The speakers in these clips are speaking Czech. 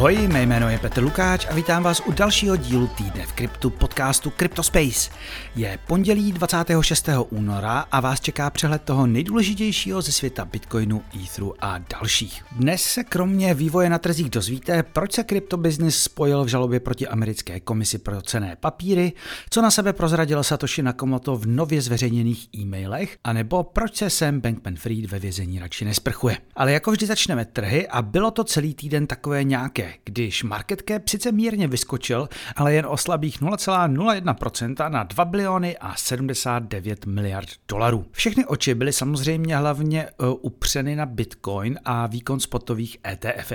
Ahoj, mé jméno je Petr Lukáč a vítám vás u dalšího dílu týdne v kryptu podcastu CryptoSpace. Je pondělí 26. února a vás čeká přehled toho nejdůležitějšího ze světa Bitcoinu, Etheru a dalších. Dnes se kromě vývoje na trzích dozvíte, proč se kryptobusiness spojil v žalobě proti americké komisi pro cené papíry, co na sebe prozradil Satoshi Nakamoto v nově zveřejněných e-mailech, anebo proč se Sam Bankman-Fried ve vězení radši nesprchuje. Ale jako vždy začneme trhy a bylo to celý týden takové nějaké když market cap sice mírně vyskočil, ale jen o slabých 0,01% na 2 biliony a 79 miliard dolarů. Všechny oči byly samozřejmě hlavně uh, upřeny na Bitcoin a výkon spotových ETF.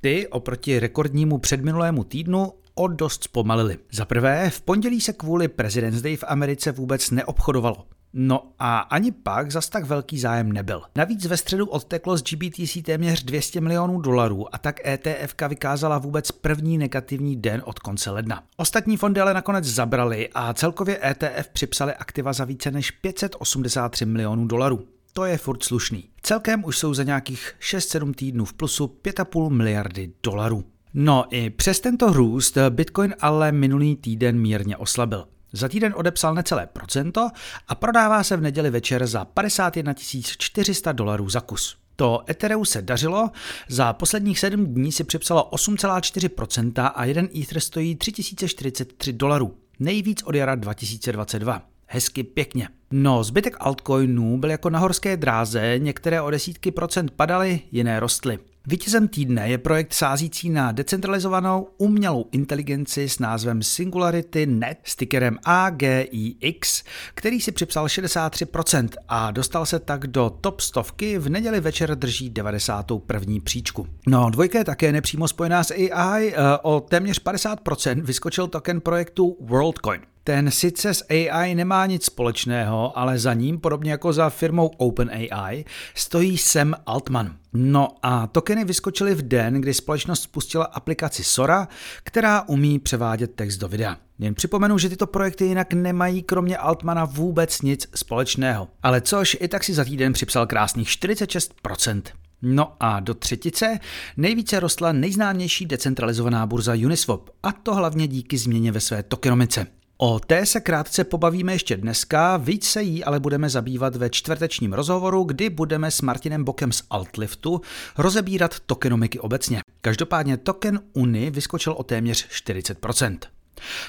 Ty oproti rekordnímu předminulému týdnu o dost zpomalili. Za prvé, v pondělí se kvůli President's Day v Americe vůbec neobchodovalo. No a ani pak zas tak velký zájem nebyl. Navíc ve středu odteklo z GBTC téměř 200 milionů dolarů a tak ETF vykázala vůbec první negativní den od konce ledna. Ostatní fondy ale nakonec zabrali a celkově ETF připsali aktiva za více než 583 milionů dolarů. To je furt slušný. Celkem už jsou za nějakých 6-7 týdnů v plusu 5,5 miliardy dolarů. No i přes tento růst Bitcoin ale minulý týden mírně oslabil. Za týden odepsal necelé procento a prodává se v neděli večer za 51 400 dolarů za kus. To Ethereum se dařilo, za posledních 7 dní si připsalo 8,4% a jeden Ether stojí 3043 dolarů. Nejvíc od jara 2022. Hezky pěkně. No, zbytek altcoinů byl jako na horské dráze, některé o desítky procent padaly, jiné rostly. Vítězem týdne je projekt sázící na decentralizovanou umělou inteligenci s názvem Singularity Net s tickerem AGIX, který si připsal 63% a dostal se tak do top stovky, v neděli večer drží 91. příčku. No, dvojka je také nepřímo spojená s AI, eh, o téměř 50% vyskočil token projektu WorldCoin. Ten sice s AI nemá nic společného, ale za ním, podobně jako za firmou OpenAI, stojí Sam Altman. No a tokeny vyskočily v den, kdy společnost spustila aplikaci Sora, která umí převádět text do videa. Jen připomenu, že tyto projekty jinak nemají kromě Altmana vůbec nic společného. Ale což i tak si za týden připsal krásných 46%. No a do třetice nejvíce rostla nejznámější decentralizovaná burza Uniswap, a to hlavně díky změně ve své tokenomice. O té se krátce pobavíme ještě dneska, víc se jí ale budeme zabývat ve čtvrtečním rozhovoru, kdy budeme s Martinem Bokem z Altliftu rozebírat tokenomiky obecně. Každopádně token Uni vyskočil o téměř 40%.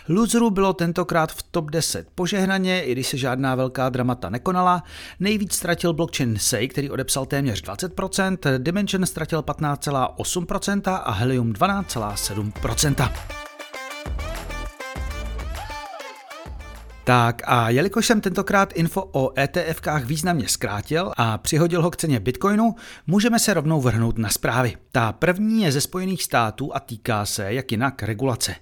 Loserů bylo tentokrát v top 10 požehnaně, i když se žádná velká dramata nekonala. Nejvíc ztratil blockchain Sei, který odepsal téměř 20%, Dimension ztratil 15,8% a Helium 12,7%. Tak a jelikož jsem tentokrát info o ETFkách významně zkrátil a přihodil ho k ceně Bitcoinu, můžeme se rovnou vrhnout na zprávy. Ta první je ze Spojených států a týká se, jak jinak, regulace.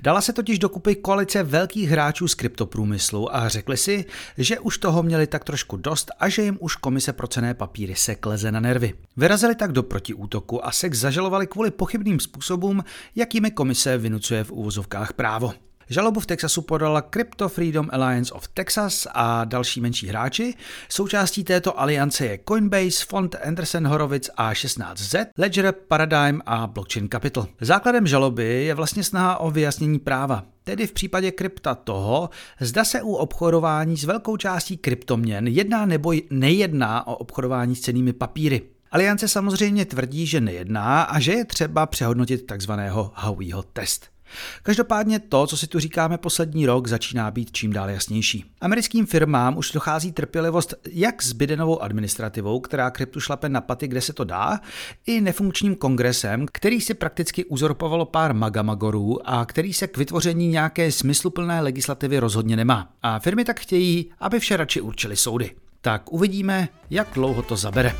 Dala se totiž dokupy koalice velkých hráčů z kryptoprůmyslu a řekli si, že už toho měli tak trošku dost a že jim už komise pro cené papíry se kleze na nervy. Vyrazili tak do protiútoku a SEC zažalovali kvůli pochybným způsobům, jakými komise vynucuje v úvozovkách právo. Žalobu v Texasu podala Crypto Freedom Alliance of Texas a další menší hráči. Součástí této aliance je Coinbase, fond Anderson Horowitz A16Z, Ledger Paradigm a Blockchain Capital. Základem žaloby je vlastně snaha o vyjasnění práva. Tedy v případě krypta toho, zda se u obchodování s velkou částí kryptoměn jedná nebo nejedná o obchodování s cenými papíry. Aliance samozřejmě tvrdí, že nejedná a že je třeba přehodnotit takzvaného Howeyho test. Každopádně to, co si tu říkáme poslední rok, začíná být čím dál jasnější. Americkým firmám už dochází trpělivost jak s Bidenovou administrativou, která kryptu šlape na paty, kde se to dá, i nefunkčním kongresem, který si prakticky uzorpovalo pár magamagorů a který se k vytvoření nějaké smysluplné legislativy rozhodně nemá. A firmy tak chtějí, aby vše radši určili soudy. Tak uvidíme, jak dlouho to zabere.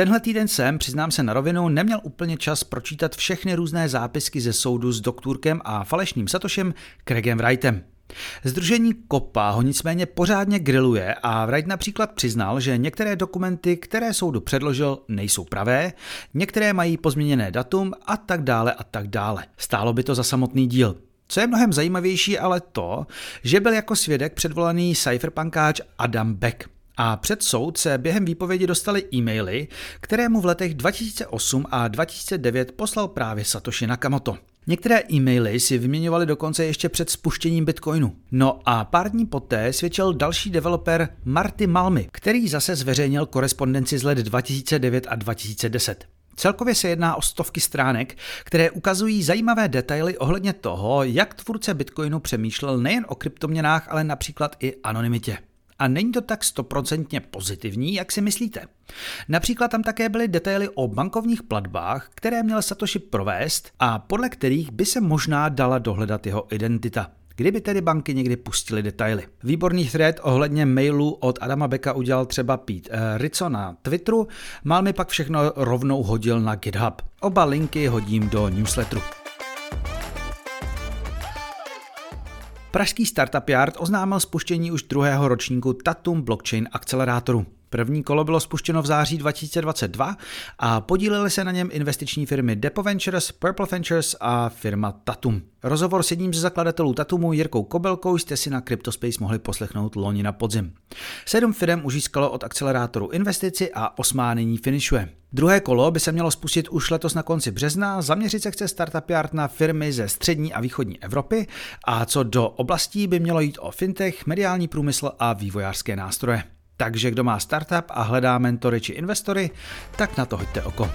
Tenhle týden jsem, přiznám se na rovinu, neměl úplně čas pročítat všechny různé zápisky ze soudu s doktorkem a falešným Satošem Craigem Wrightem. Združení Kopa ho nicméně pořádně griluje a Wright například přiznal, že některé dokumenty, které soudu předložil, nejsou pravé, některé mají pozměněné datum a tak dále a tak dále. Stálo by to za samotný díl. Co je mnohem zajímavější ale to, že byl jako svědek předvolaný cypherpunkáč Adam Beck. A před soud se během výpovědi dostali e-maily, které mu v letech 2008 a 2009 poslal právě Satoshi Nakamoto. Některé e-maily si vyměňovali dokonce ještě před spuštěním Bitcoinu. No a pár dní poté svědčil další developer Marty Malmy, který zase zveřejnil korespondenci z let 2009 a 2010. Celkově se jedná o stovky stránek, které ukazují zajímavé detaily ohledně toho, jak tvůrce Bitcoinu přemýšlel nejen o kryptoměnách, ale například i anonymitě. A není to tak stoprocentně pozitivní, jak si myslíte. Například tam také byly detaily o bankovních platbách, které měl Satoshi provést a podle kterých by se možná dala dohledat jeho identita. Kdyby tedy banky někdy pustily detaily. Výborný thread ohledně mailu od Adama Beka udělal třeba Pete uh, Rizzo na Twitteru, mal mi pak všechno rovnou hodil na GitHub. Oba linky hodím do newsletteru. Pražský Startup Yard oznámil spuštění už druhého ročníku Tatum Blockchain akcelerátoru. První kolo bylo spuštěno v září 2022 a podílely se na něm investiční firmy Depo Ventures, Purple Ventures a firma Tatum. Rozhovor s jedním ze zakladatelů Tatumu, Jirkou Kobelkou, jste si na CryptoSpace mohli poslechnout loni na podzim. Sedm firm už získalo od akcelerátoru investici a osmá nyní finišuje. Druhé kolo by se mělo spustit už letos na konci března, zaměřit se chce Startup Yard na firmy ze střední a východní Evropy a co do oblastí by mělo jít o fintech, mediální průmysl a vývojářské nástroje. Takže kdo má startup a hledá mentory či investory, tak na to hoďte oko.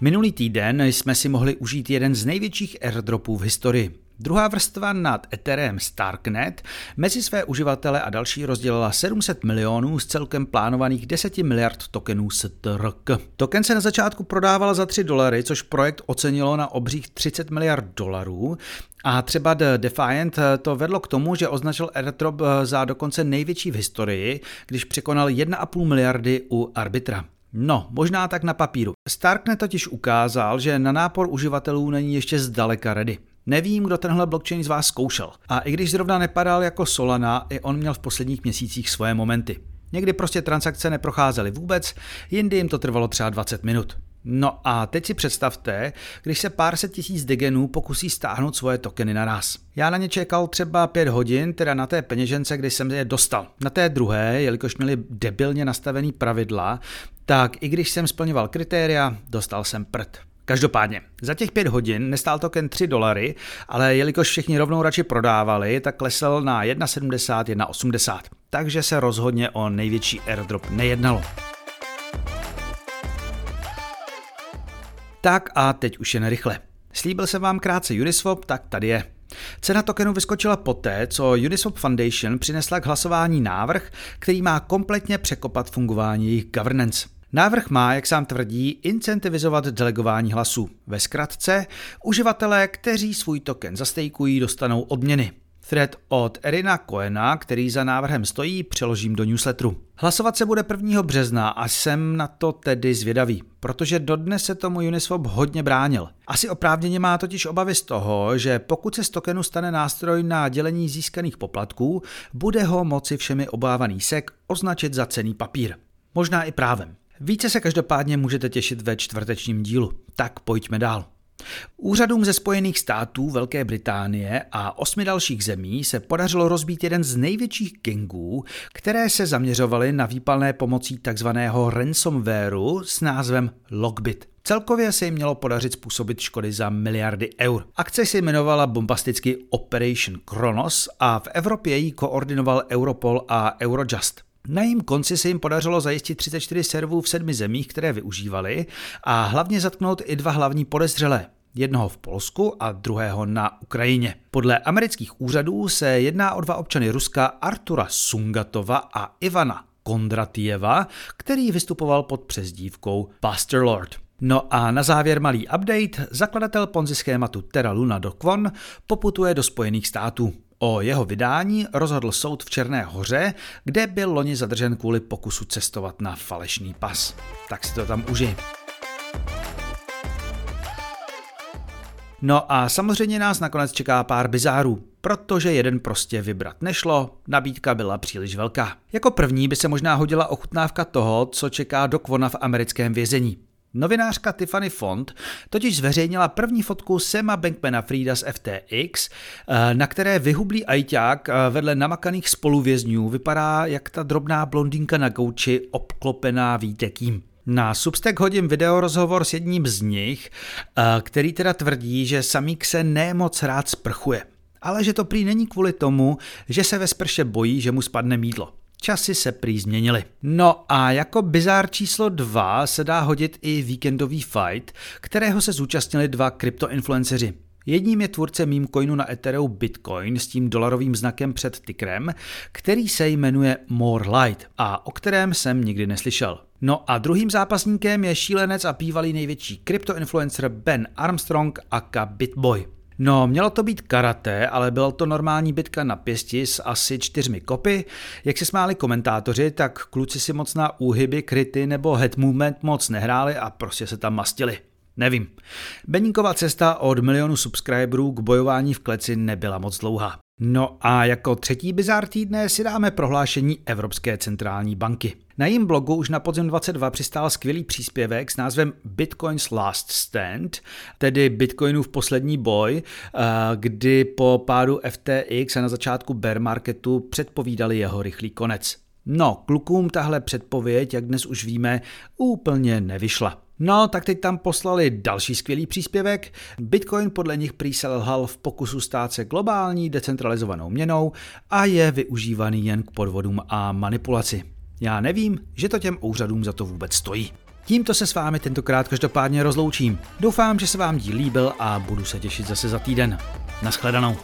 Minulý týden jsme si mohli užít jeden z největších airdropů v historii. Druhá vrstva nad Ethereum Starknet mezi své uživatele a další rozdělila 700 milionů z celkem plánovaných 10 miliard tokenů STRK. Token se na začátku prodával za 3 dolary, což projekt ocenilo na obřích 30 miliard dolarů a třeba The Defiant to vedlo k tomu, že označil airdrop za dokonce největší v historii, když překonal 1,5 miliardy u arbitra. No, možná tak na papíru. Starknet totiž ukázal, že na nápor uživatelů není ještě zdaleka ready. Nevím, kdo tenhle blockchain z vás zkoušel. A i když zrovna nepadal jako Solana, i on měl v posledních měsících svoje momenty. Někdy prostě transakce neprocházely vůbec, jindy jim to trvalo třeba 20 minut. No a teď si představte, když se pár set tisíc degenů pokusí stáhnout svoje tokeny naraz. Já na ně čekal třeba pět hodin, teda na té peněžence, kdy jsem je dostal. Na té druhé, jelikož měli debilně nastavený pravidla, tak i když jsem splňoval kritéria, dostal jsem prd. Každopádně, za těch pět hodin nestál token 3 dolary, ale jelikož všichni rovnou radši prodávali, tak klesl na 1,70, 1,80. Takže se rozhodně o největší airdrop nejednalo. Tak a teď už jen rychle. Slíbil jsem vám krátce Uniswap, tak tady je. Cena tokenu vyskočila poté, co Uniswap Foundation přinesla k hlasování návrh, který má kompletně překopat fungování jejich governance. Návrh má, jak sám tvrdí, incentivizovat delegování hlasů. Ve zkratce, uživatelé, kteří svůj token zastejkují, dostanou odměny. Thread od Erina Koena, který za návrhem stojí, přeložím do newsletteru. Hlasovat se bude 1. března a jsem na to tedy zvědavý, protože dodnes se tomu Uniswap hodně bránil. Asi oprávněně má totiž obavy z toho, že pokud se z tokenu stane nástroj na dělení získaných poplatků, bude ho moci všemi obávaný sek označit za cený papír. Možná i právem. Více se každopádně můžete těšit ve čtvrtečním dílu. Tak pojďme dál. Úřadům ze Spojených států, Velké Británie a osmi dalších zemí se podařilo rozbít jeden z největších gangů, které se zaměřovaly na výpalné pomocí tzv. ransomwareu s názvem Lockbit. Celkově se jim mělo podařit způsobit škody za miliardy eur. Akce se jmenovala bombasticky Operation Kronos a v Evropě ji koordinoval Europol a Eurojust. Na jím konci se jim podařilo zajistit 34 servů v sedmi zemích, které využívali a hlavně zatknout i dva hlavní podezřelé. Jednoho v Polsku a druhého na Ukrajině. Podle amerických úřadů se jedná o dva občany Ruska Artura Sungatova a Ivana Kondratijeva, který vystupoval pod přezdívkou Buster Lord. No a na závěr malý update. Zakladatel ponzi schématu Terra Luna do Kwon poputuje do Spojených států. O jeho vydání rozhodl soud v Černé hoře, kde byl loni zadržen kvůli pokusu cestovat na falešný pas. Tak si to tam užij. No a samozřejmě nás nakonec čeká pár bizárů, protože jeden prostě vybrat nešlo, nabídka byla příliš velká. Jako první by se možná hodila ochutnávka toho, co čeká do Kvona v americkém vězení. Novinářka Tiffany Font totiž zveřejnila první fotku Sema Bankmana Frida z FTX, eh, na které vyhublý ajťák eh, vedle namakaných spoluvězňů vypadá jak ta drobná blondýnka na gauči obklopená výtekím. Na Substack hodím videorozhovor s jedním z nich, eh, který teda tvrdí, že samík se nemoc rád sprchuje. Ale že to prý není kvůli tomu, že se ve sprše bojí, že mu spadne mídlo. Časy se prý změnily. No a jako bizár číslo dva se dá hodit i víkendový fight, kterého se zúčastnili dva kryptoinfluenceři. Jedním je tvůrce meme coinu na Ethereum Bitcoin s tím dolarovým znakem před tikrem, který se jmenuje More Light a o kterém jsem nikdy neslyšel. No a druhým zápasníkem je šílenec a bývalý největší kryptoinfluencer Ben Armstrong aka Bitboy. No, mělo to být karate, ale byla to normální bitka na pěsti s asi čtyřmi kopy. Jak se smáli komentátoři, tak kluci si moc na úhyby, kryty nebo head movement moc nehráli a prostě se tam mastili. Nevím. Beníková cesta od milionu subscriberů k bojování v kleci nebyla moc dlouhá. No a jako třetí bizár týdne si dáme prohlášení Evropské centrální banky. Na jejím blogu už na podzim 22 přistál skvělý příspěvek s názvem Bitcoin's Last Stand, tedy Bitcoinův poslední boj, eh, kdy po pádu FTX a na začátku bear marketu předpovídali jeho rychlý konec. No, klukům tahle předpověď, jak dnes už víme, úplně nevyšla. No, tak teď tam poslali další skvělý příspěvek. Bitcoin podle nich prý selhal v pokusu stát se globální decentralizovanou měnou a je využívaný jen k podvodům a manipulaci. Já nevím, že to těm úřadům za to vůbec stojí. Tímto se s vámi tentokrát každopádně rozloučím. Doufám, že se vám díl líbil a budu se těšit zase za týden. Naschledanou.